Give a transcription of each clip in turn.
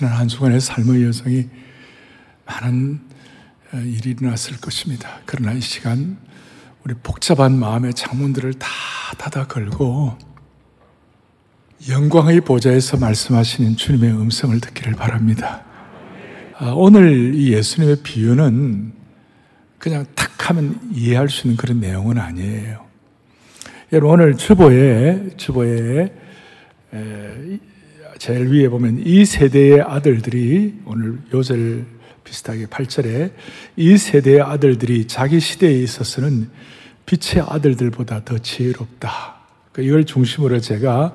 지난 한 주간의 삶의 여정이 많은 어, 일이 일어났을 것입니다. 그러나 이 시간 우리 복잡한 마음의 창문들을 다 닫아 걸고 영광의 보좌에서 말씀하시는 주님의 음성을 듣기를 바랍니다. 아, 오늘 이 예수님의 비유는 그냥 탁 하면 이해할 수 있는 그런 내용은 아니에요. 여러분 오늘 주보에 주보에 제일 위에 보면 이 세대의 아들들이 오늘 요절 비슷하게 8절에 이 세대의 아들들이 자기 시대에 있어서는 빛의 아들들보다 더 지혜롭다. 그러니까 이걸 중심으로 제가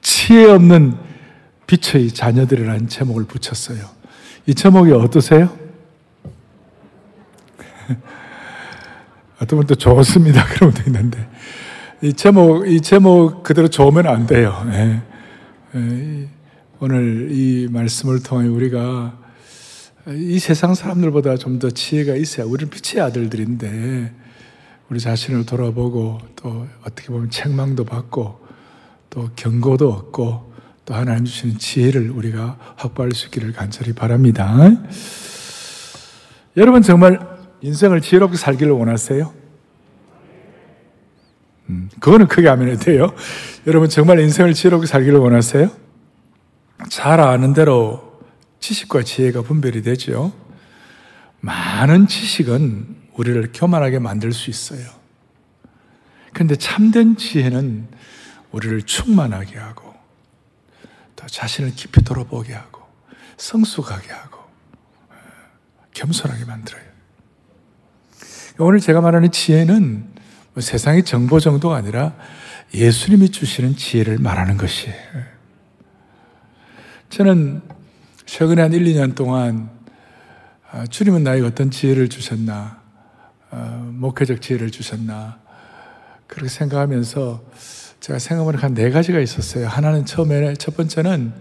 지혜 없는 빛의 자녀들이라는 제목을 붙였어요. 이 제목이 어떠세요? 어떤 분도 좋습니다. 그런 분도 있는데. 이 제목, 이 제목 그대로 좋으면 안 돼요. 예. 예. 오늘 이 말씀을 통해 우리가 이 세상 사람들보다 좀 더 지혜가 있어야 우리는 빛의 아들들인데 우리 자신을 돌아보고 또 어떻게 보면 책망도 받고 또 경고도 얻고 또 하나님 주시는 지혜를 우리가 확보할 수 있기를 간절히 바랍니다. 여러분 정말 인생을 지혜롭게 살기를 원하세요? 음, 그거는 크게 하면 돼요. 여러분 정말 인생을 지혜롭게 살기를 원하세요? 잘 아는 대로 지식과 지혜가 분별이 되죠. 많은 지식은 우리를 교만하게 만들 수 있어요. 그런데 참된 지혜는 우리를 충만하게 하고 또 자신을 깊이 돌아보게 하고 성숙하게 하고 예, 겸손하게 만들어요. 오늘 제가 말하는 지혜는 뭐 세상의 정보 정도가 아니라 예수님이 주시는 지혜를 말하는 것이에요. 저는 최근에 한 1, 2년 동안 아, 주님은 나에게 어떤 지혜를 주셨나, 어, 목회적 지혜를 주셨나, 그렇게 생각하면서 제가 생각하는 한네 가지가 있었어요. 하나는 처음에, 첫 번째는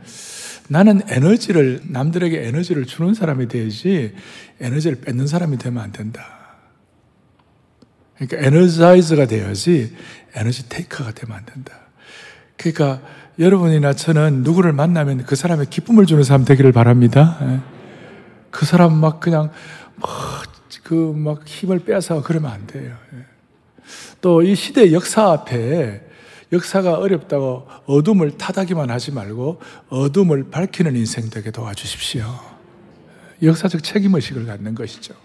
나는 에너지를, 남들에게 에너지를 주는 사람이 되야지 에너지를 뺏는 사람이 되면 안 된다. 그러니까 에너자이즈가 돼야지 에너지 테이커가 되면 안 된다. 그러니까 여러분이나 저는 누구를 만나면 그 사람의 기쁨을 주는 사람 되기를 바랍니다. 예. 그 사람 막 그냥 그 막 힘을 빼앗아 그러면 안 돼요. 예. 또이 시대 역사 앞에 역사가 어렵다고 어둠을 타다기만 하지 말고 어둠을 밝히는 인생 되게 도와주십시오. 역사적 책임 의식을 갖는 것이죠.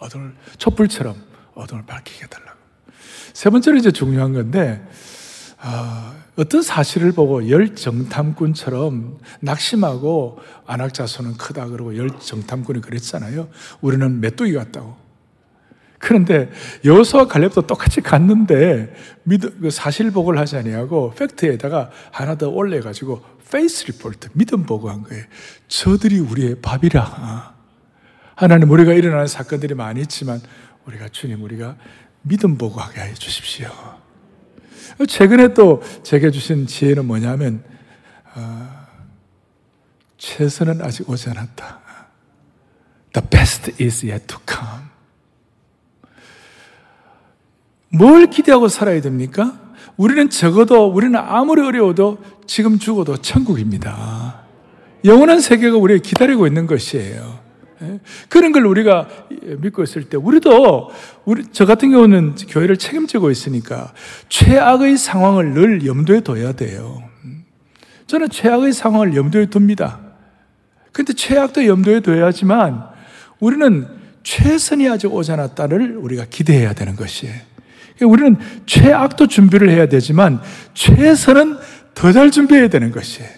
어둠을, 촛불처럼 어둠을 밝히게 해달라고. 세 번째로 이제 중요한 건데, 아, 어떤 사실을 보고 열정탐꾼처럼 낙심하고 안악자손은 크다 그러고 열정탐꾼이 그랬잖아요. 우리는 메뚜기 같다고. 그런데 여호수와 갈렙도 똑같이 갔는데 그 사실 보고를 하지 아니하고 팩트에다가 하나 더 올려가지고 faith report 믿음 보고한 거예요. 저들이 우리의 밥이라. 하나님 우리가 일어나는 사건들이 많이 있지만 우리가 주님 우리가 믿음 보고하게 해 주십시오. 최근에 또 제게 주신 지혜는 뭐냐면 어, 최선은 아직 오지 않았다. The best is yet to come. 뭘 기대하고 살아야 됩니까? 우리는 적어도 우리는 아무리 어려워도 지금 죽어도 천국입니다. 영원한 세계가 우리를 기다리고 있는 것이에요. 예? 그런 걸 우리가 믿고 있을 때 우리도 우리 저 같은 경우는 교회를 책임지고 있으니까 최악의 상황을 늘 염두에 둬야 돼요. 저는 최악의 상황을 염두에 둡니다. 근데 최악도 염두에 둬야지만 우리는 최선이 아직 오지 않았다를 우리가 기대해야 되는 것이에요. 우리는 최악도 준비를 해야 되지만 최선은 더 잘 준비해야 되는 것이에요.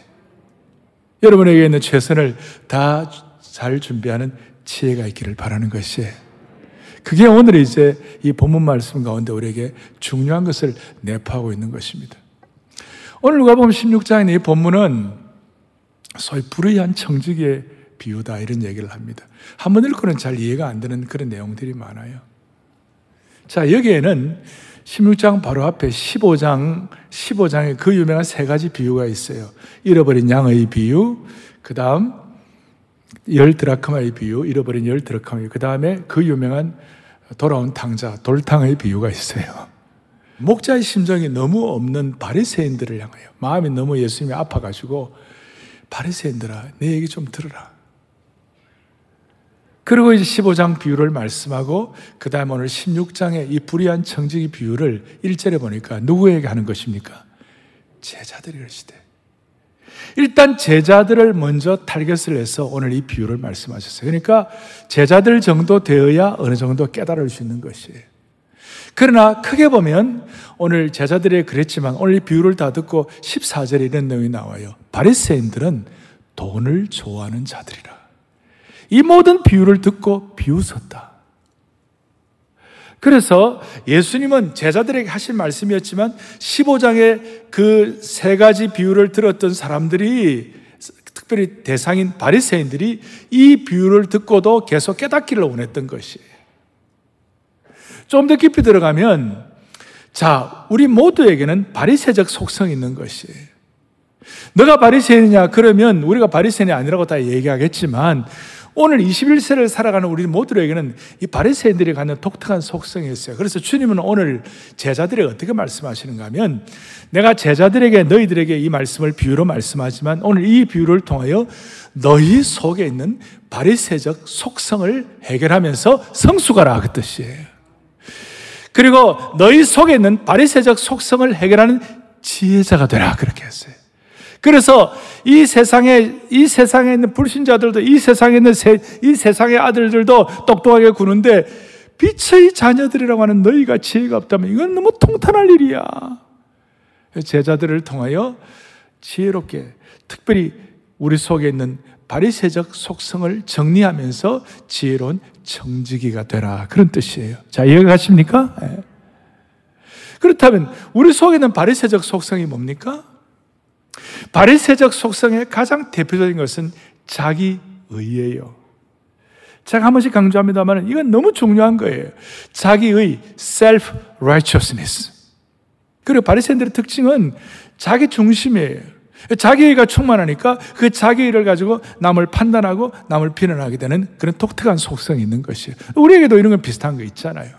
여러분에게 있는 최선을 다 잘 준비하는 지혜가 있기를 바라는 것이에요. 그게 오늘 이제 이 본문 말씀 가운데 우리에게 중요한 것을 내포하고 있는 것입니다. 오늘 누가 보면 16장의 이 본문은 소위 불의한 청지기의 비유다 이런 얘기를 합니다. 한번 읽고는 잘 이해가 안 되는 그런 내용들이 많아요. 자, 여기에는 16장 바로 앞에 15장, 15장에 그 유명한 세 가지 비유가 있어요. 잃어버린 양의 비유, 그 다음 열 드라크마의 비유, 잃어버린 열 드라크마의 그 다음에 그 유명한 돌아온 탕자, 돌탕의 비유가 있어요. 목자의 심정이 너무 없는 바리새인들을 향하여 마음이 너무 예수님이 아파가지고 바리새인들아, 내 얘기 좀 들어라. 그리고 이제 15장 비유를 말씀하고 그 다음 오늘 16장의 이 불의한 청지기 비유를 1절에 보니까 누구에게 하는 것입니까? 제자들이 그러시대. 일단 제자들을 먼저 타겟을 해서 오늘 이 비유를 말씀하셨어요. 그러니까 제자들 정도 되어야 어느 정도 깨달을 수 있는 것이에요. 그러나 크게 보면 오늘 제자들이 그랬지만 오늘 이 비유를 다 듣고 14절에 이런 내용이 나와요. 바리새인들은 돈을 좋아하는 자들이라. 이 모든 비유를 듣고 비웃었다. 그래서 예수님은 제자들에게 하신 말씀이었지만 15장의 그 세 가지 비유를 들었던 사람들이 특별히 대상인 바리새인들이 이 비유를 듣고도 계속 깨닫기를 원했던 것이에요. 좀 더 깊이 들어가면 자, 우리 모두에게는 바리새적 속성이 있는 것이에요. 너가 바리새인이냐 그러면 우리가 바리새인이 아니라고 다 얘기하겠지만 오늘 21세를 살아가는 우리 모두에게는 이 바리새인들이 갖는 독특한 속성이 있어요. 그래서 주님은 오늘 제자들에게 어떻게 말씀하시는가 하면 내가 제자들에게 너희들에게 이 말씀을 비유로 말씀하지만 오늘 이 비유를 통하여 너희 속에 있는 바리새적 속성을 해결하면서 성숙하라 그 뜻이에요. 그리고 너희 속에 있는 바리새적 속성을 해결하는 지혜자가 되라 그렇게 했어요. 그래서 이 세상에 이 세상에 있는 불신자들도 이 세상에 있는 세, 이 세상의 아들들도 똑똑하게 구는데 빛의 자녀들이라고 하는 너희가 지혜가 없다면 이건 너무 통탄할 일이야. 제자들을 통하여 지혜롭게 특별히 우리 속에 있는 바리새적 속성을 정리하면서 지혜로운 정직이가 되라 그런 뜻이에요. 자 이해가 가십니까? 네. 그렇다면 우리 속에 있는 바리새적 속성이 뭡니까? 바리새적 속성의 가장 대표적인 것은 자기 의예요. 제가 한 번씩 강조합니다만 이건 너무 중요한 거예요. 자기의 self righteousness. 그리고 바리새인들의 특징은 자기 중심이에요. 자기의가 충만하니까 그 자기의를 가지고 남을 판단하고 남을 비난하게 되는 그런 독특한 속성이 있는 것이에요. 우리에게도 이런 건 비슷한 거 있잖아요.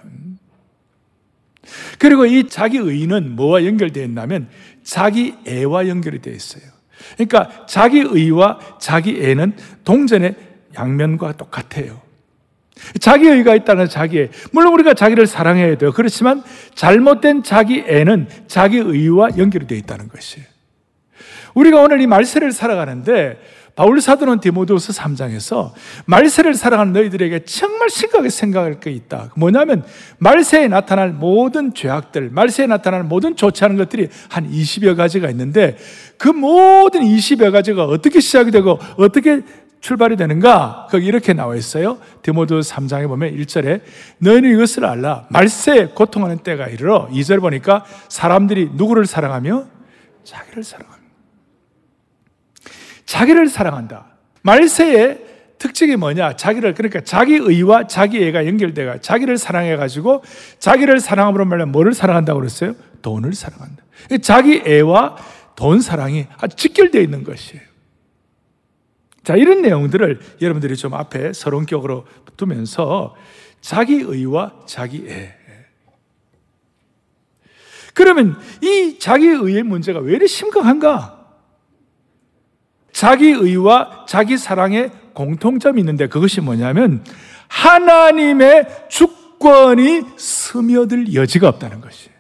그리고 이 자기 의는 뭐와 연결되어 있냐면 자기 애와 연결이 되어 있어요. 그러니까 자기 의와 자기 애는 동전의 양면과 똑같아요. 자기 의가 있다는 자기 애. 물론 우리가 자기를 사랑해야 돼요. 그렇지만 잘못된 자기 애는 자기 의와 연결이 되어 있다는 것이에요. 우리가 오늘 이 말세를 살아가는데 바울 사도는 디모데후서 3장에서 말세를 살아가는 너희들에게 정말 심각하게 생각할 게 있다. 뭐냐면 말세에 나타날 모든 죄악들, 말세에 나타날 모든 좋지 않은 것들이 한 20여 가지가 있는데 그 모든 20여 가지가 어떻게 시작이 되고 어떻게 출발이 되는가? 거기 이렇게 나와 있어요. 디모드 3장에 보면 1절에 너희는 이것을 알라. 말세에 고통하는 때가 이르러 2절 보니까 사람들이 누구를 사랑하며 자기를 사랑하며 자기를 사랑한다. 말세의 특징이 뭐냐? 자기를 그러니까 자기 의와 자기 애가 연결돼가 자기를 사랑해 가지고 자기를 사랑함으로 말하면 뭐를 사랑한다고 그랬어요? 돈을 사랑한다. 자기 애와 돈 사랑이 직결되어 있는 것이에요. 자, 이런 내용들을 여러분들이 좀 앞에 서론격으로 두면서 자기 의와 자기 애. 그러면 이 자기 의의 문제가 왜 이렇게 심각한가? 자기 의와 자기 사랑의 공통점이 있는데 그것이 뭐냐면 하나님의 주권이 스며들 여지가 없다는 것이에요.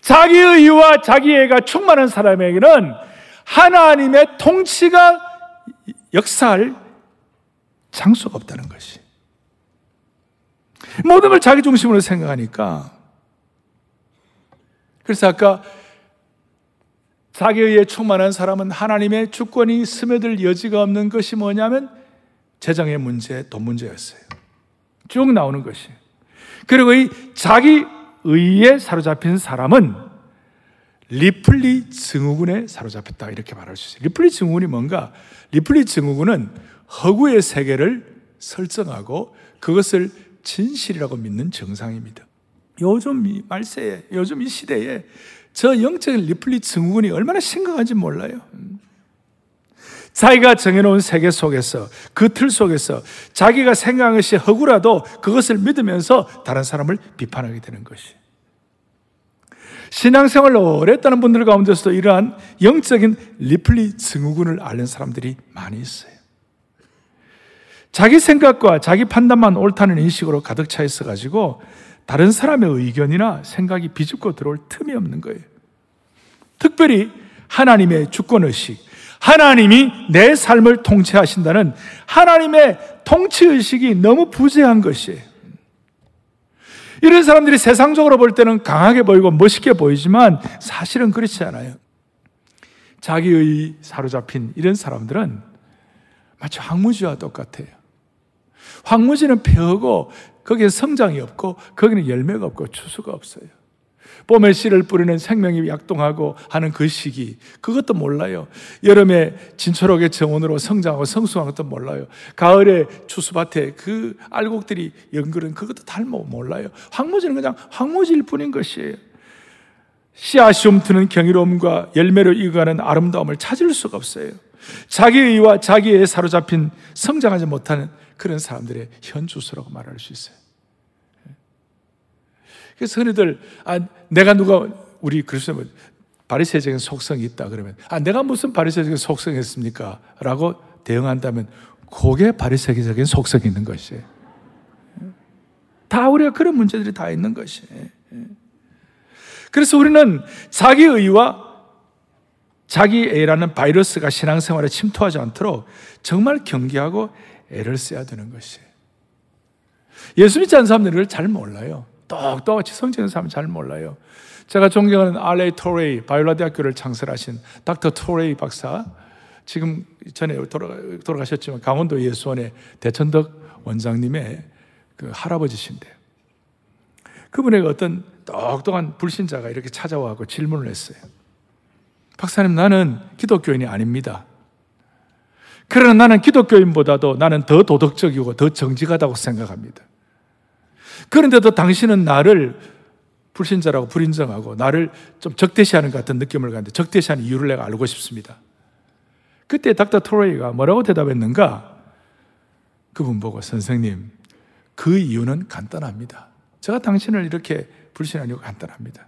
자기 의와 자기 애가 충만한 사람에게는 하나님의 통치가 역사할 장소가 없다는 것이. 모든 걸 자기 중심으로 생각하니까. 그래서 아까 자기의에 충만한 사람은 하나님의 주권이 스며들 여지가 없는 것이 뭐냐면 재정의 문제, 돈 문제였어요. 쭉 나오는 것이. 그리고 이 자기 의에 사로잡힌 사람은 리플리 증후군에 사로잡혔다 이렇게 말할 수 있어요. 리플리 증후군이 뭔가? 리플리 증후군은 허구의 세계를 설정하고 그것을 진실이라고 믿는 증상입니다. 요즘 이 말세에, 요즘 이 시대에 저 영적인 리플리 증후군이 얼마나 심각한지 몰라요. 자기가 정해놓은 세계 속에서 그 틀 속에서 자기가 생각한 것이 허구라도 그것을 믿으면서 다른 사람을 비판하게 되는 것이. 신앙생활을 오래 했다는 분들 가운데서도 이러한 영적인 리플리 증후군을 앓는 사람들이 많이 있어요. 자기 생각과 자기 판단만 옳다는 인식으로 가득 차 있어가지고 다른 사람의 의견이나 생각이 비집고 들어올 틈이 없는 거예요. 특별히 하나님의 주권의식, 하나님이 내 삶을 통치하신다는 하나님의 통치의식이 너무 부재한 것이에요. 이런 사람들이 세상적으로 볼 때는 강하게 보이고 멋있게 보이지만 사실은 그렇지 않아요. 자기의 사로잡힌 이런 사람들은 마치 황무지와 똑같아요. 황무지는 펴고 거기에 성장이 없고 거기는 열매가 없고 추수가 없어요. 봄에 씨를 뿌리는 생명이 약동하고 하는 그 시기 그것도 몰라요. 여름에 진초록의 정원으로 성장하고 성숙한 것도 몰라요. 가을에 추수밭에 그 알곡들이 연그른 그것도 닮아 몰라요. 황무지는 그냥 황무지일 뿐인 것이에요. 씨앗이 움트는 경이로움과 열매로 익어가는 아름다움을 찾을 수가 없어요. 자기의와 자기의 사로잡힌 성장하지 못하는 그런 사람들의 현주소라고 말할 수 있어요. 그래서 흔히들 아 내가 누가 우리 그리스도 바리새적인 속성이 있다 그러면 아 내가 무슨 바리새적인 속성이 있습니까? 라고 대응한다면 그게 바리새적인 속성이 있는 것이에요. 다 우리가 그런 문제들이 다 있는 것이에요. 그래서 우리는 자기 의와 자기 애라는 바이러스가 신앙생활에 침투하지 않도록 정말 경계하고 애를 써야 되는 것이에요. 예수 믿지 않는 사람들은 잘 몰라요. 똑똑같이 성장한 사람은 잘 몰라요. 제가 존경하는 알레이 토레이, 바이올라 대학교를 창설하신 닥터 토레이 박사, 지금 전에 돌아가, 돌아가셨지만 강원도 예수원의 대천덕 원장님의 그 할아버지신데, 그분에게 어떤 똑똑한 불신자가 이렇게 찾아와고 질문을 했어요. 박사님, 나는 기독교인이 아닙니다. 그러나 나는 기독교인보다도 나는 더 도덕적이고 더 정직하다고 생각합니다. 그런데도 당신은 나를 불신자라고 불인정하고 나를 좀 적대시하는 것 같은 느낌을 갖는데 적대시하는 이유를 내가 알고 싶습니다. 그때 닥터 토레이가 뭐라고 대답했는가? 그분 보고 선생님, 그 이유는 간단합니다. 제가 당신을 이렇게 불신하는 이유가 간단합니다.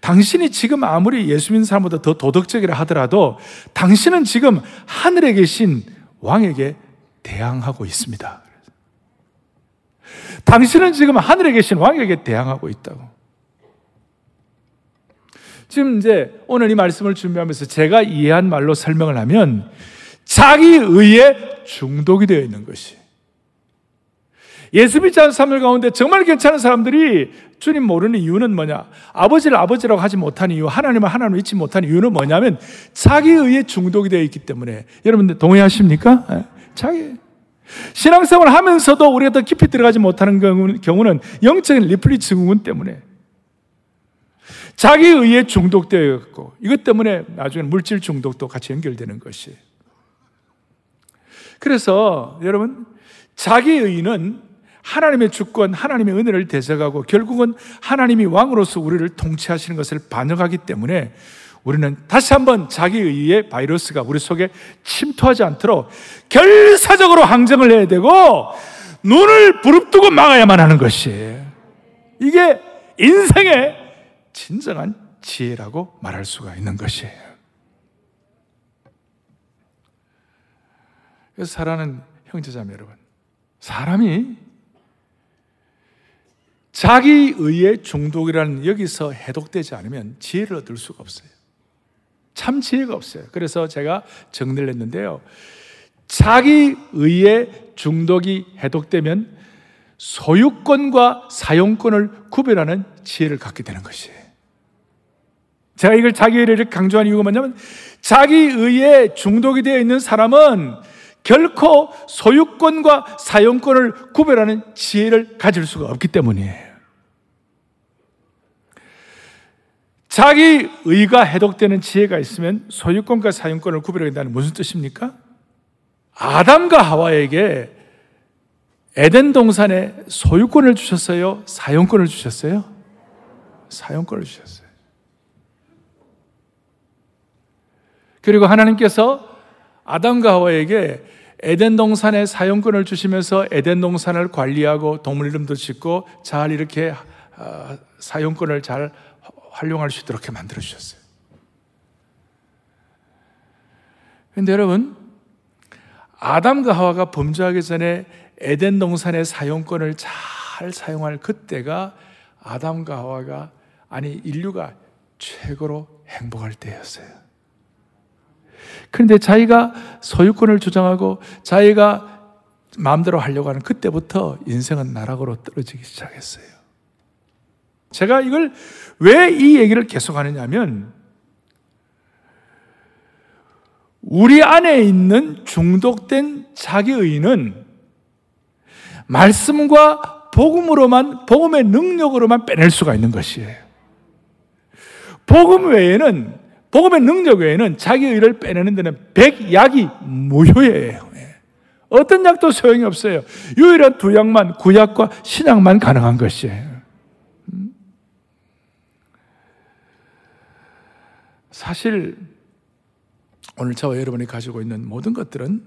당신이 지금 아무리 예수 믿는 사람보다 더 도덕적이라 하더라도 당신은 지금 하늘에 계신 왕에게 대항하고 있습니다. 당신은 지금 하늘에 계신 왕에게 대항하고 있다고. 지금 이제 오늘 이 말씀을 준비하면서 제가 이해한 말로 설명을 하면 자기 의에 중독이 되어 있는 것이. 예수 믿지 않는 사람들 가운데 정말 괜찮은 사람들이 주님 모르는 이유는 뭐냐? 아버지를 아버지라고 하지 못하는 이유, 하나님을 하나님 믿지 못하는 이유는 뭐냐면 자기 의에 중독이 되어 있기 때문에 여러분들 동의하십니까? 예? 자기 신앙생활을 하면서도 우리가 더 깊이 들어가지 못하는 경우는 영적인 리플리 증후군 때문에 자기 의에 중독되어 있고 이것 때문에 나중에 물질 중독도 같이 연결되는 것이 그래서 여러분 자기 의는 하나님의 주권, 하나님의 은혜를 대적하고 결국은 하나님이 왕으로서 우리를 통치하시는 것을 반영하기 때문에 우리는 다시 한번 자기 의의 바이러스가 우리 속에 침투하지 않도록 결사적으로 항쟁을 해야 되고 눈을 부릅뜨고 막아야만 하는 것이에요. 이게 인생의 진정한 지혜라고 말할 수가 있는 것이에요. 그래서 사랑하는 형제자매 여러분, 사람이 자기 의의 중독이라는 여기서 해독되지 않으면 지혜를 얻을 수가 없어요. 참 지혜가 없어요. 그래서 제가 정리를 했는데요. 자기 의의 중독이 해독되면 소유권과 사용권을 구별하는 지혜를 갖게 되는 것이에요. 제가 이걸 자기 의를 강조한 이유가 뭐냐면 자기 의에 중독이 되어 있는 사람은 결코 소유권과 사용권을 구별하는 지혜를 가질 수가 없기 때문이에요. 자기 의가 해독되는 지혜가 있으면 소유권과 사용권을 구별한다는 무슨 뜻입니까? 아담과 하와에게 에덴 동산에 소유권을 주셨어요? 사용권을 주셨어요? 사용권을 주셨어요. 그리고 하나님께서 아담과 하와에게 에덴 동산의 사용권을 주시면서 에덴 동산을 관리하고 동물 이름도 짓고 잘 이렇게 아, 사용권을 잘 활용할 수 있도록 만들어 주셨어요. 근데 여러분, 아담과 하와가 범죄하기 전에 에덴 동산의 사용권을 잘 사용할 그때가 아담과 하와가 아니 인류가 최고로 행복할 때였어요. 그런데 자기가 소유권을 주장하고 자기가 마음대로 하려고 하는 그때부터 인생은 나락으로 떨어지기 시작했어요. 제가 이걸 왜 이 얘기를 계속 하느냐면 우리 안에 있는 중독된 자기의는 말씀과 복음으로만, 복음의 능력으로만 빼낼 수가 있는 것이에요. 복음 외에는, 복음의 능력 외에는 자기 의를 빼내는 데는 백약이 무효예요. 예. 어떤 약도 소용이 없어요. 유일한 두 약만, 구약과 신약만 가능한 것이에요. 음? 사실, 오늘 저와 여러분이 가지고 있는 모든 것들은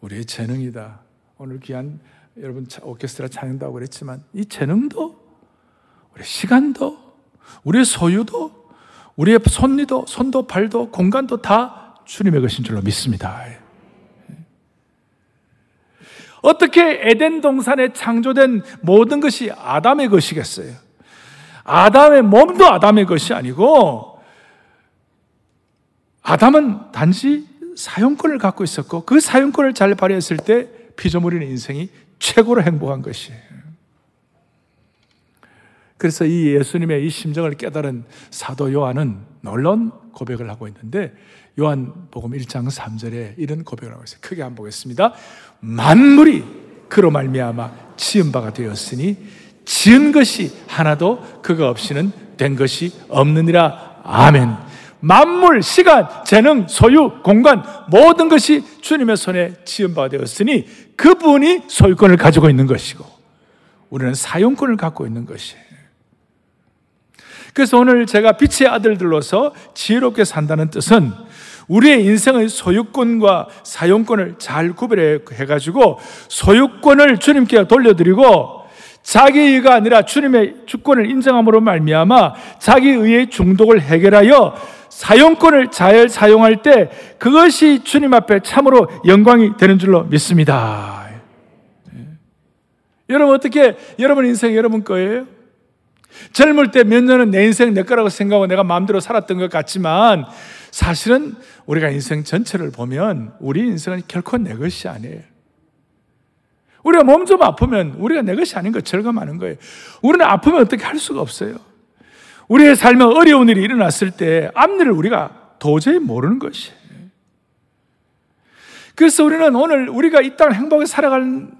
우리의 재능이다. 오늘 귀한 여러분 오케스트라 찬양도 고 그랬지만 이 재능도 우리 시간도 우리의 소유도 우리의 손리도 손도 발도 공간도 다 주님의 것인 줄로 믿습니다. 어떻게 에덴 동산에 창조된 모든 것이 아담의 것이겠어요? 아담의 몸도 아담의 것이 아니고 아담은 단지 사용권을 갖고 있었고 그 사용권을 잘 발휘했을 때 피조물인 인생이 최고로 행복한 것이에요. 그래서 이 예수님의 이 심정을 깨달은 사도 요한은 놀라운 고백을 하고 있는데 요한복음 1장 3절에 이런 고백을 하고 있어요. 크게 한번 보겠습니다. 만물이 그로 말미암아 지은 바가 되었으니 지은 것이 하나도 그가 없이는 된 것이 없느니라. 아멘. 만물, 시간, 재능, 소유, 공간 모든 것이 주님의 손에 지은 바가 되었으니 그분이 소유권을 가지고 있는 것이고 우리는 사용권을 갖고 있는 것이에요. 그래서 오늘 제가 빛의 아들들로서 지혜롭게 산다는 뜻은 우리의 인생의 소유권과 사용권을 잘 구별해 가지고 소유권을 주님께 돌려드리고 자기의가 아니라 주님의 주권을 인정함으로 말미암아 자기의의 중독을 해결하여 사용권을 잘 사용할 때 그것이 주님 앞에 참으로 영광이 되는 줄로 믿습니다. 네. 여러분 어떻게 여러분 인생 여러분 거예요? 젊을 때 몇 년은 내 인생 내 거라고 생각하고 내가 마음대로 살았던 것 같지만 사실은 우리가 인생 전체를 보면 우리 인생은 결코 내 것이 아니에요. 우리가 몸 좀 아프면 우리가 내 것이 아닌 거 절감하는 거예요. 우리는 아프면 어떻게 할 수가 없어요. 우리의 삶에 어려운 일이 일어났을 때 앞일을 우리가 도저히 모르는 것이에요. 그래서 우리는 오늘 우리가 이 땅을 행복하게 살아가는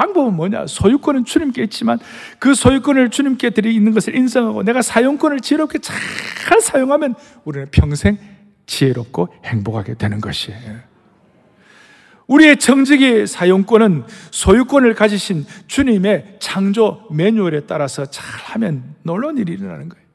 방법은 뭐냐? 소유권은 주님께 있지만 그 소유권을 주님께 드리는 것을 인정하고 내가 사용권을 지혜롭게 잘 사용하면 우리는 평생 지혜롭고 행복하게 되는 것이에요. 우리의 정직의 사용권은 소유권을 가지신 주님의 창조 매뉴얼에 따라서 잘 하면 놀라운 일이 일어나는 거예요.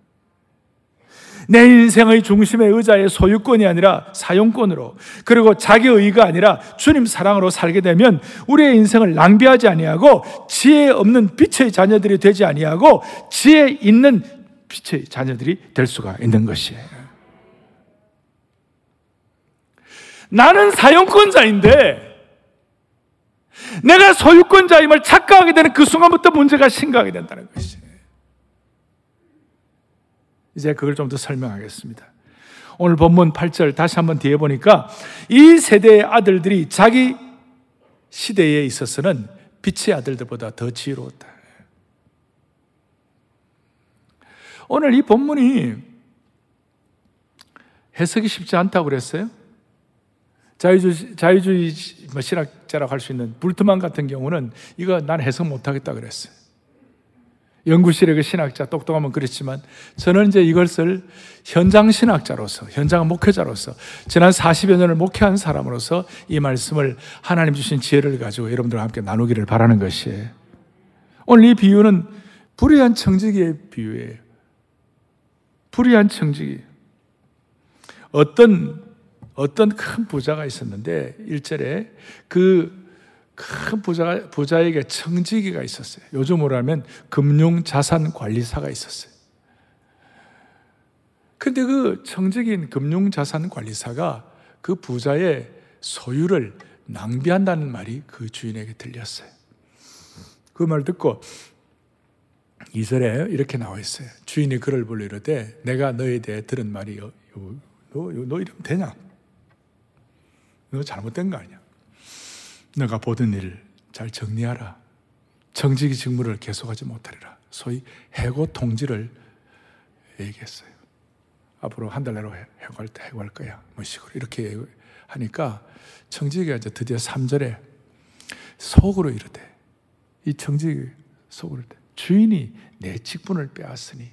내 인생의 중심의 의자의 소유권이 아니라 사용권으로 그리고 자기 의가 아니라 주님 사랑으로 살게 되면 우리의 인생을 낭비하지 아니하고 지혜 없는 빛의 자녀들이 되지 아니하고 지혜 있는 빛의 자녀들이 될 수가 있는 것이에요. 나는 사용권자인데 내가 소유권자임을 착각하게 되는 그 순간부터 문제가 심각하게 된다는 것이에요. 이제 그걸 좀 더 설명하겠습니다. 오늘 본문 8절 다시 한번 뒤에 보니까 이 세대의 아들들이 자기 시대에 있어서는 빛의 아들들보다 더 지혜로웠다. 오늘 이 본문이 해석이 쉽지 않다고 그랬어요. 자유주의, 자유주의 뭐 신학자라고 할 수 있는 불트만 같은 경우는 이거 난 해석 못하겠다 그랬어요. 연구실의 그 신학자 똑똑하면 그렇지만 저는 이제 이것을 현장 신학자로서 현장 목회자로서 지난 40여 년을 목회한 사람으로서 이 말씀을 하나님 주신 지혜를 가지고 여러분들과 함께 나누기를 바라는 것이에요. 오늘 이 비유는 불의한 청지기의 비유예요. 불의한 청지기. 어떤 어떤 큰 부자가 있었는데 일절에 그 큰 부자, 부자에게 청지기가 있었어요. 요즘으로 하면 금융자산관리사가 있었어요. 근데 그 청직인 금융자산관리사가 그 부자의 소유를 낭비한다는 말이 그 주인에게 들렸어요. 그 말 듣고 2절에 이렇게 나와 있어요. 주인이 그를 불러 이르되 내가 너에 대해 들은 말이 너, 너, 너 이러면 되냐? 너 잘못된 거 아니야? 너가 보던 일을 잘 정리하라. 정직이 직무를 계속하지 못하리라. 소위 해고 통지를 얘기했어요. 앞으로 한 달 내로 해고할 때 해고할 거야. 뭐 식으로 이렇게 하니까 청지기가 이제 드디어 3절에 속으로 이르되 이 청지기 속으로 이르되 주인이 내 직분을 빼앗으니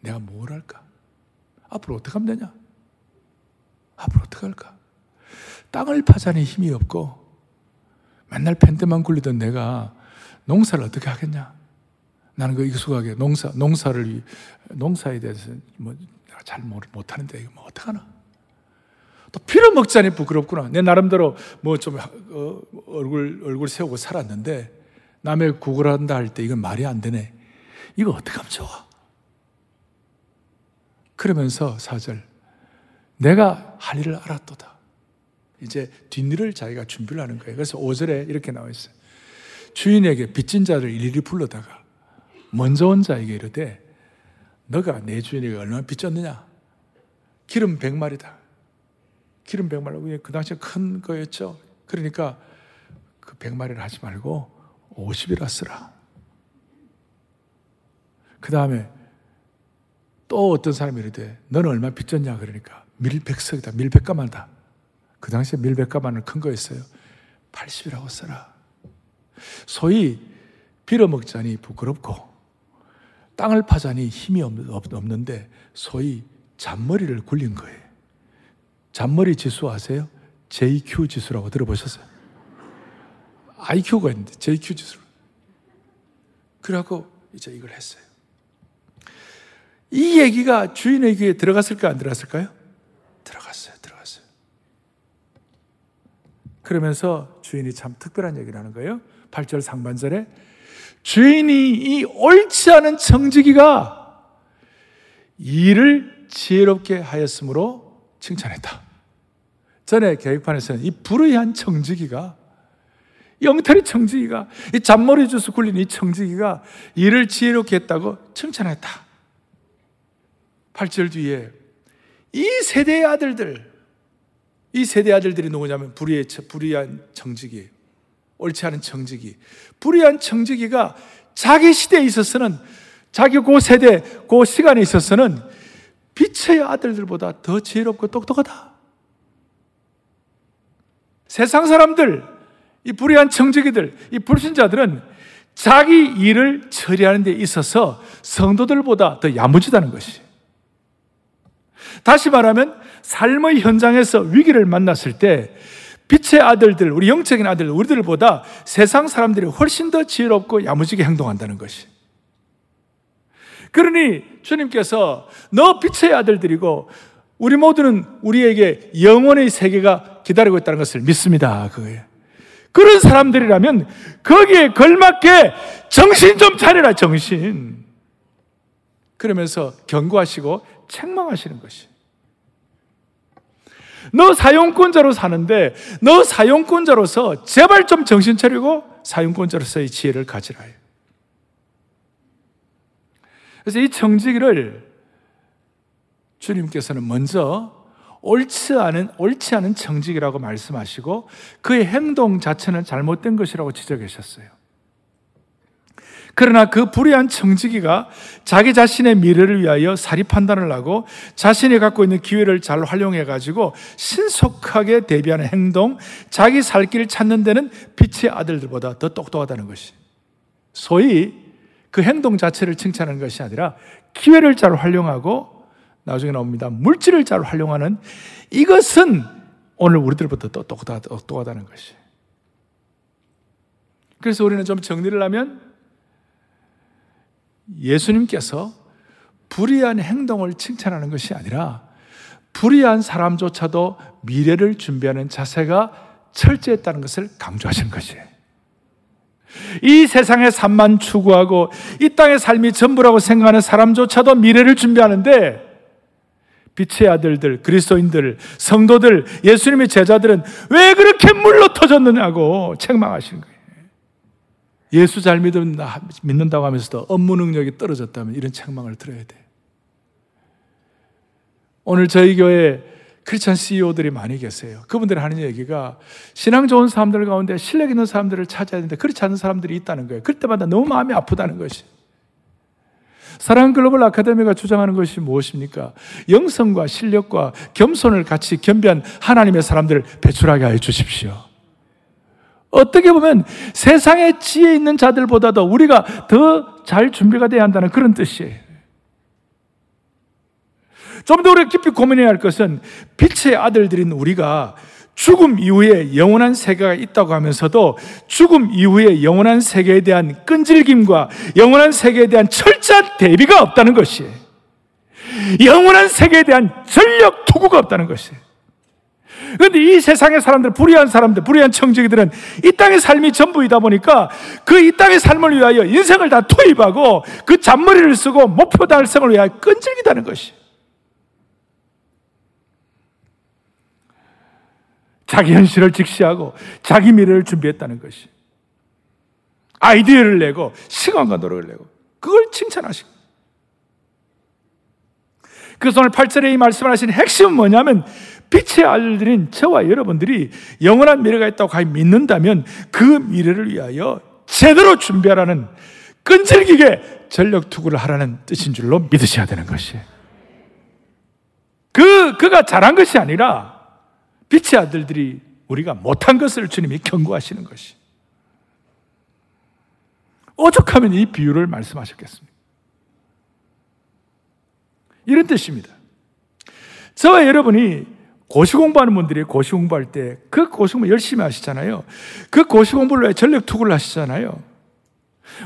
내가 뭘 할까? 앞으로 어떻게 하면 되냐? 앞으로 어떻게 할까? 땅을 파자니 힘이 없고 맨날 펜트만 굴리던 내가 농사를 어떻게 하겠냐? 나는 그 익숙하게 농사, 농사를, 농사에 대해서 뭐 잘 못하는데 이거 뭐 어떡하나? 또 피를 먹자니 부끄럽구나. 내 나름대로 뭐좀 어, 얼굴, 얼굴 세우고 살았는데 남의 구걸한다 할 때 이건 말이 안 되네. 이거 어떻게 하면 좋아? 그러면서 사절 내가 할 일을 알았도다. 이제 뒷일을 자기가 준비를 하는 거예요. 그래서 5절에 이렇게 나와 있어요. 주인에게 빚진 자를 일일이 불러다가 먼저 온 자에게 이르되 너가 내 주인에게 얼마나 빚졌느냐? 기름 100마리다. 기름 100마리. 그 당시에 큰 거였죠. 그러니까 그 100마리를 하지 말고 50이라 쓰라. 그 다음에 또 어떤 사람이 이르되 너는 얼마 빚졌냐 그러니까 밀백석이다 밀백가만다 그 당시에 밀백가만은 큰 거였어요 80이라고 써라 소위 빌어먹자니 부끄럽고 땅을 파자니 힘이 없는데 소위 잔머리를 굴린 거예요 잔머리 지수 아세요? JQ 지수라고 들어보셨어요? IQ가 있는데 JQ 지수 그래갖고 이제 이걸 했어요 이 얘기가 주인의 귀에 들어갔을까 안 들어갔을까요? 들어갔어요. 그러면서 주인이 참 특별한 얘기를 하는 거예요. 8절 상반절에 주인이 이 옳지 않은 청지기가 일을 지혜롭게 하였으므로 칭찬했다. 전에 계획판에서는 이 불의한 청지기가 영털이 청지기가 이 잔머리 주스 굴린 이 청지기가 일을 지혜롭게 했다고 칭찬했다. 8절 뒤에 이 세대의 아들들, 이 세대 아들들이 누구냐면 불의의, 불의한 정직이, 옳지 않은 정직이. 불의한 정직이가 자기 시대에 있어서는, 자기 그 세대, 그 시간에 있어서는 빛의 아들들보다 더 지혜롭고 똑똑하다. 세상 사람들, 이 불의한 정직이들, 이 불신자들은 자기 일을 처리하는 데 있어서 성도들보다 더 야무지다는 것이. 다시 말하면 삶의 현장에서 위기를 만났을 때 빛의 아들들, 우리 영적인 아들, 우리들보다 세상 사람들이 훨씬 더 지혜롭고 야무지게 행동한다는 것이. 그러니 주님께서 너 빛의 아들들이고 우리 모두는 우리에게 영원의 세계가 기다리고 있다는 것을 믿습니다. 그거예요. 그런 사람들이라면 거기에 걸맞게 정신 좀 차려라, 정신. 그러면서 경고하시고 책망하시는 것이. 너 사용권자로 사는데 너 사용권자로서 제발 좀 정신 차리고 사용권자로서의 지혜를 가지라. 그래서 이 청지기를 주님께서는 먼저 옳지 않은, 옳지 않은 청지기라고 말씀하시고 그의 행동 자체는 잘못된 것이라고 지적하셨어요. 그러나 그 불의한 청지기가 자기 자신의 미래를 위하여 사리 판단을 하고 자신이 갖고 있는 기회를 잘 활용해 가지고 신속하게 대비하는 행동, 자기 살 길을 찾는 데는 빛의 아들들보다 더 똑똑하다는 것이. 소위 그 행동 자체를 칭찬하는 것이 아니라 기회를 잘 활용하고 나중에 나옵니다. 물질을 잘 활용하는 이것은 오늘 우리들보다 더 똑똑하다는 것이. 그래서 우리는 좀 정리를 하면 예수님께서 불의한 행동을 칭찬하는 것이 아니라 불의한 사람조차도 미래를 준비하는 자세가 철저했다는 것을 강조하신 것이에요. 이 세상의 삶만 추구하고 이 땅의 삶이 전부라고 생각하는 사람조차도 미래를 준비하는데 빛의 아들들, 그리스도인들, 성도들, 예수님의 제자들은 왜 그렇게 물러 터졌느냐고 책망하시는 거예요. 예수 잘 믿는다, 믿는다고 하면서도 업무 능력이 떨어졌다면 이런 책망을 들어야 돼. 오늘 저희 교회 크리스찬 CEO들이 많이 계세요. 그분들이 하는 얘기가 신앙 좋은 사람들 가운데 실력 있는 사람들을 찾아야 되는데 그렇지 않은 사람들이 있다는 거예요. 그럴 때마다 너무 마음이 아프다는 것이. 사랑 글로벌 아카데미가 주장하는 것이 무엇입니까? 영성과 실력과 겸손을 같이 겸비한 하나님의 사람들을 배출하게 하여 주십시오. 어떻게 보면 세상의 지혜 있는 자들보다도 우리가 더 잘 준비가 돼야 한다는 그런 뜻이에요. 좀 더 우리가 깊이 고민해야 할 것은 빛의 아들들인 우리가 죽음 이후에 영원한 세계가 있다고 하면서도 죽음 이후에 영원한 세계에 대한 끈질김과 영원한 세계에 대한 철저한 대비가 없다는 것이에요. 영원한 세계에 대한 전력 투구가 없다는 것이에요. 그런데 이 세상의 사람들, 불의한 사람들, 불의한 청지기들은 이 땅의 삶이 전부이다 보니까 그 이 땅의 삶을 위하여 인생을 다 투입하고 그 잔머리를 쓰고 목표 달성을 위하여 끈질기다는 것이. 자기 현실을 직시하고 자기 미래를 준비했다는 것이. 아이디어를 내고 시간과 노력을 내고 그걸 칭찬하시고. 그래서 오늘 8절에 이 말씀을 하신 핵심은 뭐냐면 빛의 아들들인 저와 여러분들이 영원한 미래가 있다고 과연 믿는다면 그 미래를 위하여 제대로 준비하라는 끈질기게 전력 투구를 하라는 뜻인 줄로 믿으셔야 되는 것이에요. 그, 그가 잘한 것이 아니라 빛의 아들들이 우리가 못한 것을 주님이 경고하시는 것이. 오죽하면 이 비유를 말씀하셨겠습니까? 이런 뜻입니다. 저와 여러분이 고시 공부하는 분들이 고시 공부할 때 그 고시 공부 열심히 하시잖아요. 그 고시 공부를 왜 전력 투구를 하시잖아요.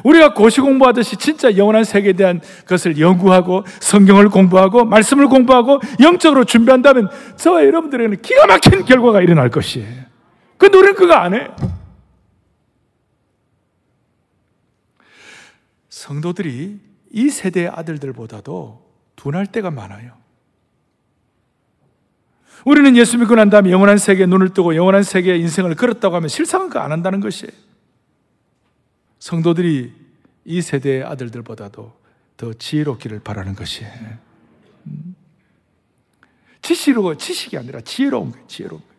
우리가 고시 공부하듯이 진짜 영원한 세계에 대한 것을 연구하고 성경을 공부하고 말씀을 공부하고 영적으로 준비한다면 저와 여러분들에게는 기가 막힌 결과가 일어날 것이에요. 근데 우리는 그거 안 해. 성도들이 이 세대의 아들들보다도 둔할 때가 많아요. 우리는 예수 믿고 난 다음에 영원한 세계에 눈을 뜨고 영원한 세계의 인생을 걸었다고 하면 실상은 그 안 한다는 것이에요. 성도들이 이 세대의 아들들보다도 더 지혜롭기를 바라는 것이에요. 음. 지식으로, 지식이 아니라 지혜로운 거예요, 지혜로운 거예요.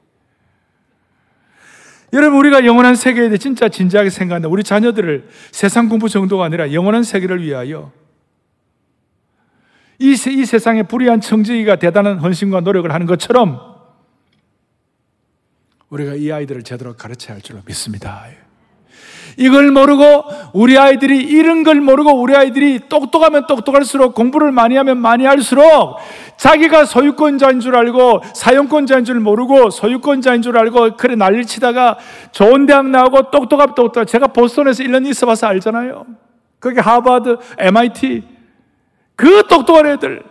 여러분, 우리가 영원한 세계에 대해 진짜 진지하게 생각한다. 우리 자녀들을 세상 공부 정도가 아니라 영원한 세계를 위하여 이, 이 세상에 불의한 청지기가 대단한 헌신과 노력을 하는 것처럼 우리가 이 아이들을 제대로 가르쳐야 할 줄로 믿습니다. 이걸 모르고 우리 아이들이 이런 걸 모르고 우리 아이들이 똑똑하면 똑똑할수록 공부를 많이 하면 많이 할수록 자기가 소유권자인 줄 알고 사용권자인 줄 모르고 소유권자인 줄 알고 그래 난리 치다가 좋은 대학 나오고 똑똑하면 똑똑 제가 보스턴에서 1년 있어 봐서 알잖아요. 거기 하버드, MIT 그 똑똑한 애들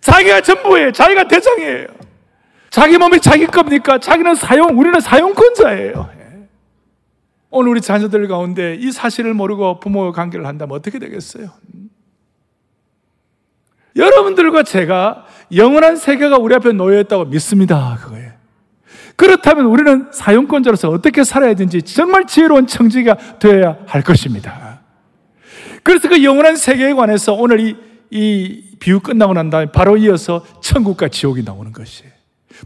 자기가 전부예요. 자기가 대장이에요. 자기 몸이 자기 겁니까? 자기는 사용, 우리는 사용권자예요. 오늘 우리 자녀들 가운데 이 사실을 모르고 부모와 관계를 한다면 어떻게 되겠어요? 여러분들과 제가 영원한 세계가 우리 앞에 놓여있다고 믿습니다. 그거예요. 그렇다면 우리는 사용권자로서 어떻게 살아야 되는지 정말 지혜로운 청지가 되어야 할 것입니다. 그래서 그 영원한 세계에 관해서 오늘 이, 이 비유 끝나고 난 다음에 바로 이어서 천국과 지옥이 나오는 것이에요.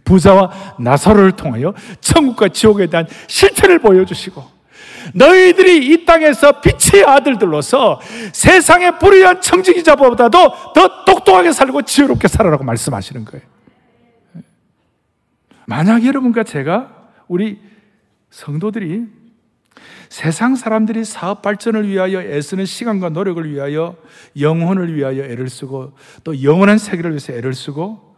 부자와 나사로를 통하여 천국과 지옥에 대한 실체를 보여주시고 너희들이 이 땅에서 빛의 아들들로서 세상의 불의한 청지기자보다도 더 똑똑하게 살고 지혜롭게 살아라고 말씀하시는 거예요. 만약 여러분과 제가 우리 성도들이 세상 사람들이 사업 발전을 위하여 애쓰는 시간과 노력을 위하여 영혼을 위하여 애를 쓰고 또 영원한 세계를 위해서 애를 쓰고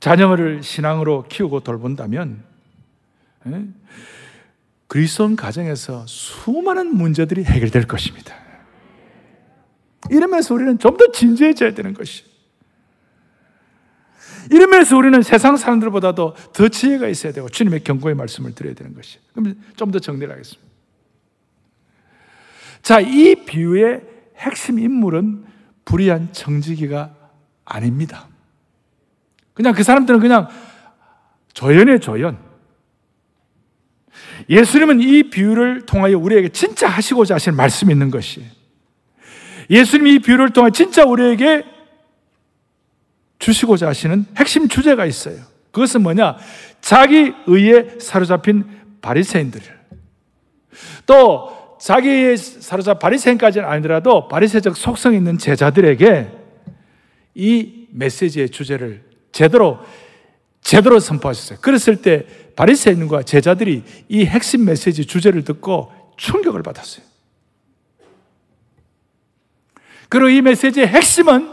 자녀를 신앙으로 키우고 돌본다면 예? 그리스도인 가정에서 수많은 문제들이 해결될 것입니다. 이러면서 우리는 좀 더 진지해져야 되는 것이. 이러면서 우리는 세상 사람들보다도 더 지혜가 있어야 되고 주님의 경고의 말씀을 드려야 되는 것이. 그럼 좀 더 정리를 하겠습니다. 자, 이 비유의 핵심 인물은 불의한 정직이가 아닙니다. 그냥 그 사람들은 그냥 조연의 조연. 예수님은 이 비유를 통하여 우리에게 진짜 하시고자 하시는 말씀이 있는 것이 예수님이 이 비유를 통해 진짜 우리에게 주시고자 하시는 핵심 주제가 있어요. 그것은 뭐냐? 자기 의에 사로잡힌 바리새인들. 또 자기의 사로잡 바리새인까지는 아니더라도 바리새적 속성 있는 제자들에게 이 메시지의 주제를 제대로 제대로 선포하셨어요. 그랬을 때 바리새인과 제자들이 이 핵심 메시지 주제를 듣고 충격을 받았어요. 그리고 이 메시지의 핵심은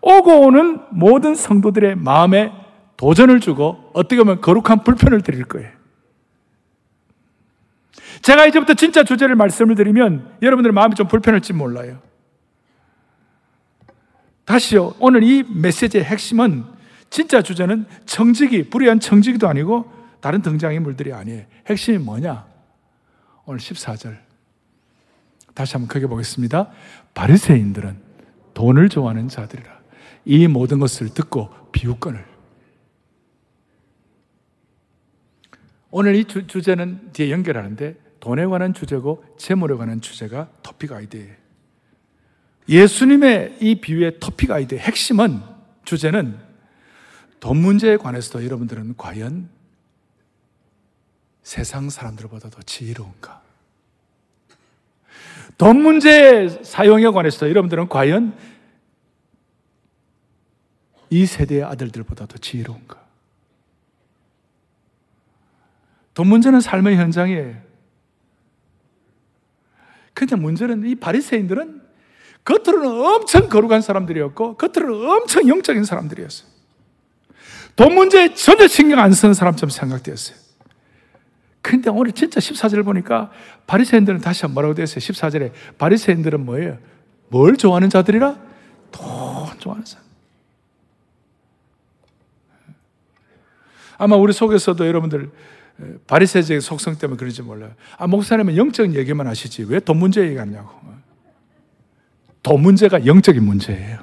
오고 오는 모든 성도들의 마음에 도전을 주고 어떻게 보면 거룩한 불편을 드릴 거예요. 제가 이제부터 진짜 주제를 말씀을 드리면 여러분들의 마음이 좀 불편할지 몰라요. 다시요. 오늘 이 메시지의 핵심은 진짜 주제는 청지기, 불의한 청지기도 아니고 다른 등장인물들이 아니에요. 핵심이 뭐냐? 오늘 14절. 다시 한번 크게 보겠습니다. 바리새인들은 돈을 좋아하는 자들이라. 이 모든 것을 듣고 비웃건을. 오늘 이 주, 주제는 뒤에 연결하는데 돈에 관한 주제고 재물에 관한 주제가 토픽 아이디어예요. 예수님의 이 비유의 토픽 아이디어 핵심은 주제는 돈 문제에 관해서도 여러분들은 과연 세상 사람들보다도 지혜로운가? 돈 문제 사용에 관해서도 여러분들은 과연 이 세대의 아들들보다도 지혜로운가? 돈 문제는 삶의 현장이에요. 근데 문제는 이 바리새인들은 겉으로는 엄청 거룩한 사람들이었고 겉으로는 엄청 영적인 사람들이었어요. 돈 문제에 전혀 신경 안 쓰는 사람처럼 생각되었어요. 근데 오늘 진짜 14절 보니까 바리새인들은 다시 한번 뭐라고 되었어요? 14절에 바리새인들은 뭐예요? 뭘 좋아하는 자들이라? 돈 좋아하는 사람. 아마 우리 속에서도 여러분들 바리새적 속성 때문에 그런지 몰라요. 아 목사님은 영적인 얘기만 하시지 왜 돈 문제 얘기하냐고. 돈 문제가 영적인 문제예요.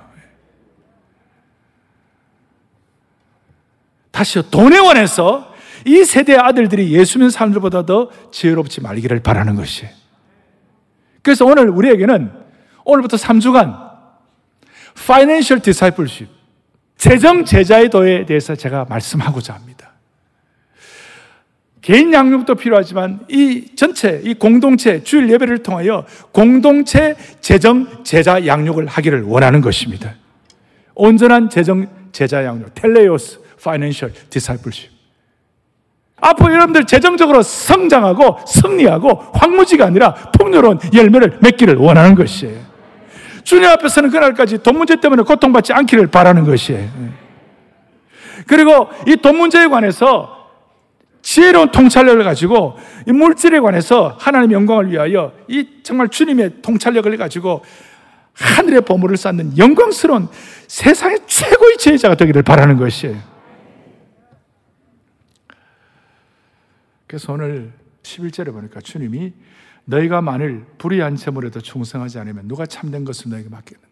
다시요 돈에 관해서 이 세대의 아들들이 예수 믿는 사람들보다 더 지혜롭지 말기를 바라는 것이. 그래서 오늘 우리에게는 오늘부터 3주간 Financial Discipleship 재정 제자의 도에 대해서 제가 말씀하고자 합니다. 개인 양육도 필요하지만 이 전체, 이 공동체, 주일 예배를 통하여 공동체 재정 제자 양육을 하기를 원하는 것입니다. 온전한 재정 제자 양육, 텔레오스, 파이낸셜 디사이플십. 앞으로 여러분들 재정적으로 성장하고 승리하고 황무지가 아니라 풍요로운 열매를 맺기를 원하는 것이에요. 주님 앞에서는 그날까지 돈 문제 때문에 고통받지 않기를 바라는 것이에요. 그리고 이 돈 문제에 관해서 지혜로운 통찰력을 가지고 이 물질에 관해서 하나님 영광을 위하여 이 정말 주님의 통찰력을 가지고 하늘의 보물을 쌓는 영광스러운 세상의 최고의 지혜자가 되기를 바라는 것이에요. 그래서 오늘 11절에 보니까 주님이 너희가 만일 불의한 재물에도 충성하지 않으면 누가 참된 것을 너에게 맡기는가?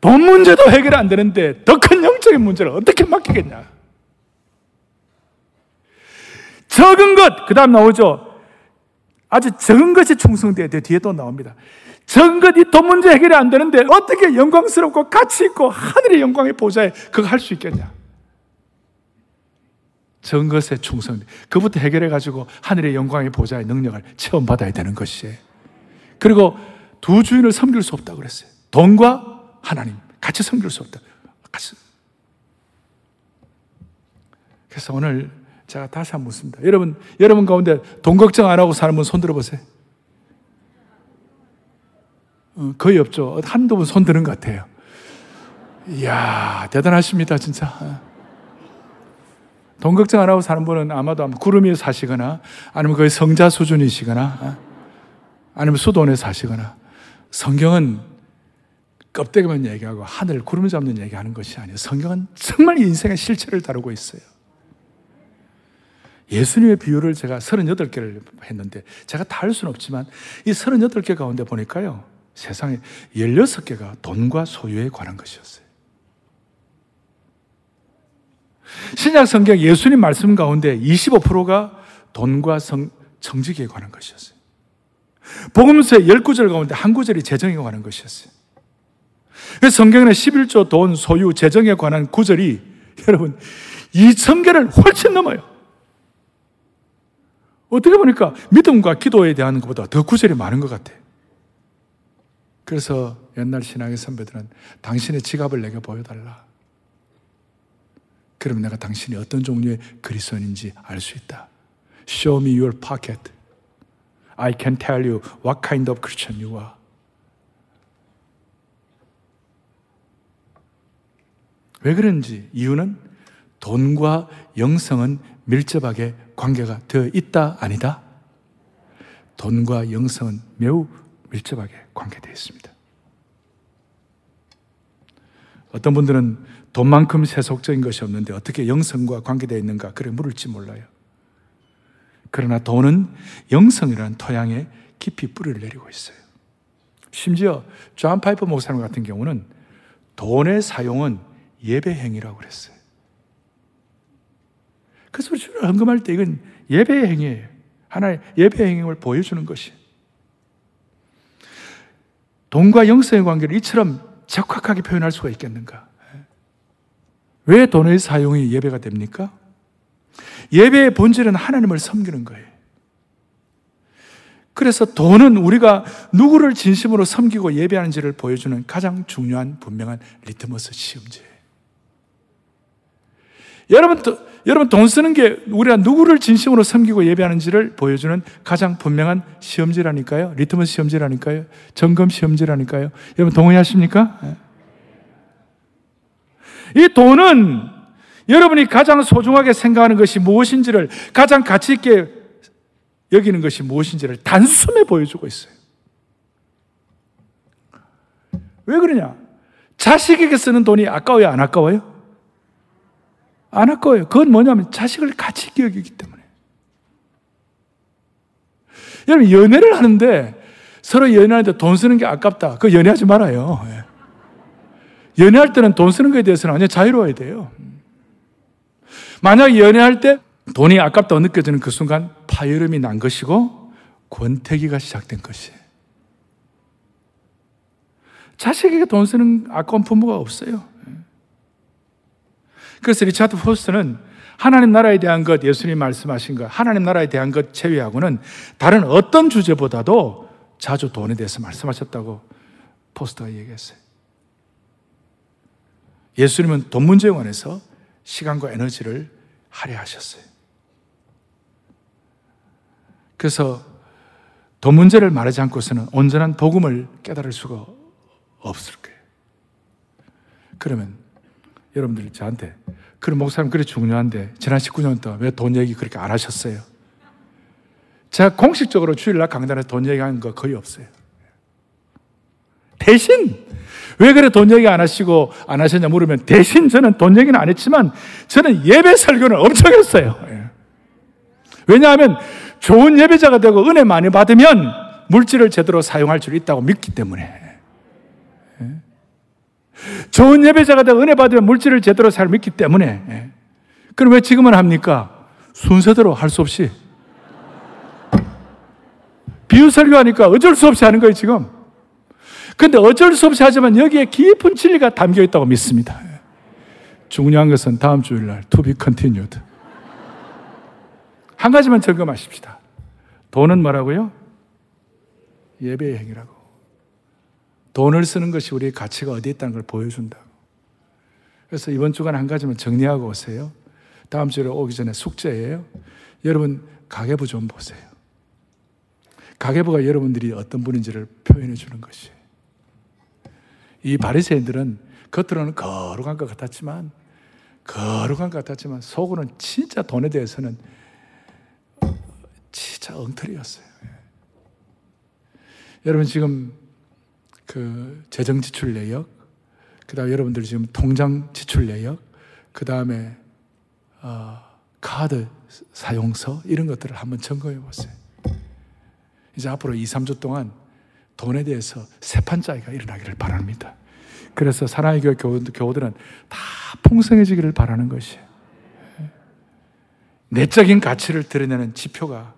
돈 문제도 해결 안 되는데 더 큰 영적인 문제를 어떻게 맡기겠냐? 적은 것, 그 다음 나오죠. 아주 적은 것이 충성돼야 돼. 뒤에 또 나옵니다. 적은 것, 이 돈 문제 해결이 안 되는데 어떻게 영광스럽고 가치 있고 하늘의 영광의 보좌에 그거 할 수 있겠냐? 전 것에 충성. 그부터 해결해가지고 하늘의 영광의 보좌의 능력을 체험받아야 되는 것이에요. 그리고 두 주인을 섬길 수 없다고 그랬어요. 돈과 하나님. 같이 섬길 수 없다. 같이. 그래서 오늘 제가 다시 한번 묻습니다. 여러분, 여러분 가운데 돈 걱정 안 하고 사는 분 손 들어보세요. 어, 거의 없죠. 한두 분 손 드는 것 같아요. 이야, 대단하십니다, 진짜. 어. 돈 걱정 안 하고 사는 분은 아마도 구름 위에 사시거나 아니면 거의 성자 수준이시거나 어? 아니면 수도원에 사시거나 성경은 껍데기만 얘기하고 하늘 구름 잡는 얘기하는 것이 아니에요. 성경은 정말 인생의 실체를 다루고 있어요. 예수님의 비유를 제가 38개를 했는데 제가 다 할 수는 없지만 이 38개 가운데 보니까요. 세상에 16개가 돈과 소유에 관한 것이었어요. 신약 성경 예수님 말씀 가운데 25%가 돈과 성, 정직에 관한 것이었어요. 복음서의 10구절 가운데 한 구절이 재정에 관한 것이었어요. 그래서 성경에는 11조 돈, 소유, 재정에 관한 구절이 여러분 2천 개를 훨씬 넘어요. 어떻게 보니까 믿음과 기도에 대한 것보다 더 구절이 많은 것 같아. 그래서 옛날 신앙의 선배들은 당신의 지갑을 내게 보여달라. 그러면 내가 당신이 어떤 종류의 그리스도인인지 알 수 있다. Show me your pocket. I can tell you what kind of Christian you are. 왜 그런지 이유는 돈과 영성은 밀접하게 관계가 되어 있다, 아니다? 돈과 영성은 매우 밀접하게 관계되어 있습니다. 어떤 분들은 돈만큼 세속적인 것이 없는데 어떻게 영성과 관계되어 있는가 그래 물을지 몰라요. 그러나 돈은 영성이라는 토양에 깊이 뿌리를 내리고 있어요. 심지어 존 파이퍼 목사님 같은 경우는 돈의 사용은 예배 행위라고 그랬어요. 그래서 주를 헌금할 때 이건 예배의 행위예요. 하나의 예배 행위를 보여주는 것이. 돈과 영성의 관계를 이처럼 적확하게 표현할 수가 있겠는가? 왜 돈의 사용이 예배가 됩니까? 예배의 본질은 하나님을 섬기는 거예요. 그래서 돈은 우리가 누구를 진심으로 섬기고 예배하는지를 보여주는 가장 중요한 분명한 리트머스 시험지예요. 여러분, 여러분 돈 쓰는 게 우리가 누구를 진심으로 섬기고 예배하는지를 보여주는 가장 분명한 시험지라니까요. 리트머스 시험지라니까요. 점검 시험지라니까요. 여러분 동의하십니까? 예. 이 돈은 여러분이 가장 소중하게 생각하는 것이 무엇인지를 가장 가치 있게 여기는 것이 무엇인지를 단숨에 보여주고 있어요. 왜 그러냐? 자식에게 쓰는 돈이 아까워요, 안 아까워요? 안 아까워요. 그건 뭐냐면 자식을 있게 여기기 때문에. 여러분, 연애를 하는데 서로 연애하는데 돈 쓰는 게 아깝다. 그 연애하지 말아요. 예. 연애할 때는 돈 쓰는 것에 대해서는 완전 자유로워야 돼요. 만약 연애할 때 돈이 아깝다고 느껴지는 그 순간 파열음이 난 것이고 권태기가 시작된 것이에요. 자식에게 돈 쓰는 아까운 부모가 없어요. 그래서 리차드 포스터는 하나님 나라에 대한 것, 예수님 말씀하신 것, 하나님 나라에 대한 것 제외하고는 다른 어떤 주제보다도 자주 돈에 대해서 말씀하셨다고 포스터가 얘기했어요. 예수님은 돈 문제에 관해서 시간과 에너지를 할애하셨어요. 그래서 돈 문제를 말하지 않고서는 온전한 복음을 깨달을 수가 없을 거예요. 그러면 여러분들 저한테 그럼 목사님 그래 중요한데 지난 19년 동안 왜 돈 얘기 그렇게 안 하셨어요? 제가 공식적으로 주일날 강단에서 돈 얘기하는 거 거의 없어요. 대신 왜 그래 돈 얘기 안 하시고 안 하셨냐 물으면 대신 저는 돈 얘기는 안 했지만 저는 예배 설교는 엄청 했어요. 예. 왜냐하면 좋은 예배자가 되고 은혜 많이 받으면 물질을 제대로 사용할 줄 있다고 믿기 때문에. 예. 좋은 예배자가 되고 은혜 받으면 물질을 제대로 잘 믿기 때문에. 예. 그럼 왜 지금은 합니까? 순서대로 할 수 없이. 비유 설교 하니까 어쩔 수 없이 하는 거예요, 지금. 근데 어쩔 수 없이 하지만 여기에 깊은 진리가 담겨 있다고 믿습니다. 중요한 것은 다음 주일날 to be continued. 한 가지만 점검하십시다. 돈은 뭐라고요? 예배의 행위라고. 돈을 쓰는 것이 우리의 가치가 어디에 있다는 걸 보여준다고. 그래서 이번 주간 한 가지만 정리하고 오세요. 다음 주에 오기 전에 숙제예요. 여러분, 가계부 좀 보세요. 가계부가 여러분들이 어떤 분인지를 표현해 주는 것이에요. 이 바리새인들은 겉으로는 거룩한 것 같았지만 거룩한 것 같았지만 속으로는 진짜 돈에 대해서는 진짜 엉터리였어요. 여러분 지금 그 재정 지출 내역, 그 다음 여러분들 지금 통장 지출 내역, 그 다음에 어, 카드 사용서 이런 것들을 한번 점검해 보세요. 이제 앞으로 2, 3주 동안 돈에 대해서 세판짜기가 일어나기를 바랍니다. 그래서 사랑의 교회 교우 들은 다 풍성해지기를 바라는 것이에요. 내적인 가치를 드러내는 지표가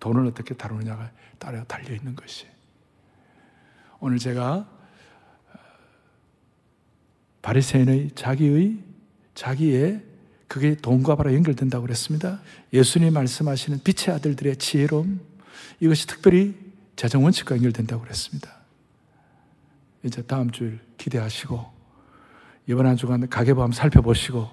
돈을 어떻게 다루느냐가 따라 달려 있는 것이. 오늘 제가 어, 바리새인의 자기의 자기의 그게 돈과 바로 연결된다고 그랬습니다. 예수님 말씀하시는 빛의 아들들의 지혜로움 이것이 특별히 재정 원칙과 연결된다고 그랬습니다. 이제 다음 주일 기대하시고 이번 한 주간 가계부 한번 살펴보시고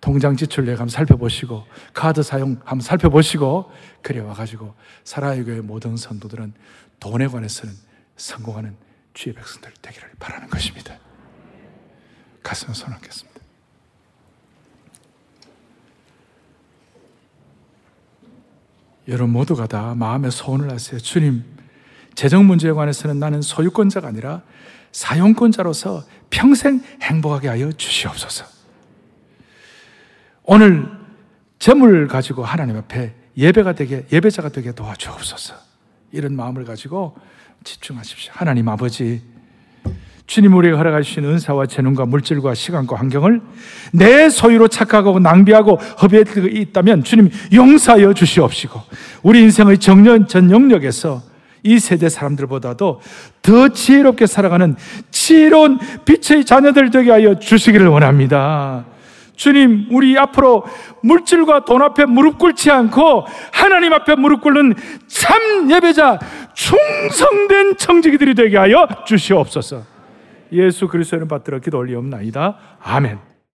통장 지출 한번 살펴보시고 카드 사용 한번 살펴보시고 그래 와가지고 사라의 교회 모든 선도들은 돈에 관해서는 성공하는 주의 백성들 되기를 바라는 것입니다. 가슴 손하겠습니다. 여러분 모두가 다 마음의 소원을 하세요. 주님, 재정 문제에 관해서는 나는 소유권자가 아니라 사용권자로서 평생 행복하게 하여 주시옵소서. 오늘 재물 가지고 하나님 앞에 예배가 되게 예배자가 되게 도와주옵소서. 이런 마음을 가지고 집중하십시오. 하나님 아버지 주님 우리가 허락하신 은사와 재능과 물질과 시간과 환경을 내 소유로 착각하고 낭비하고 허비하고 있다면 주님 용서하여 주시옵시고 우리 인생의 정년 전 영역에서 이 세대 사람들보다도 더 지혜롭게 살아가는 지혜로운 빛의 자녀들 되게 하여 주시기를 원합니다. 주님, 우리 앞으로 물질과 돈 앞에 무릎 꿇지 않고 하나님 앞에 무릎 꿇는 참 예배자, 충성된 청지기들이 되게 하여 주시옵소서. 예수 그리스도를 받들어 기도 올리옵나이다. 아멘.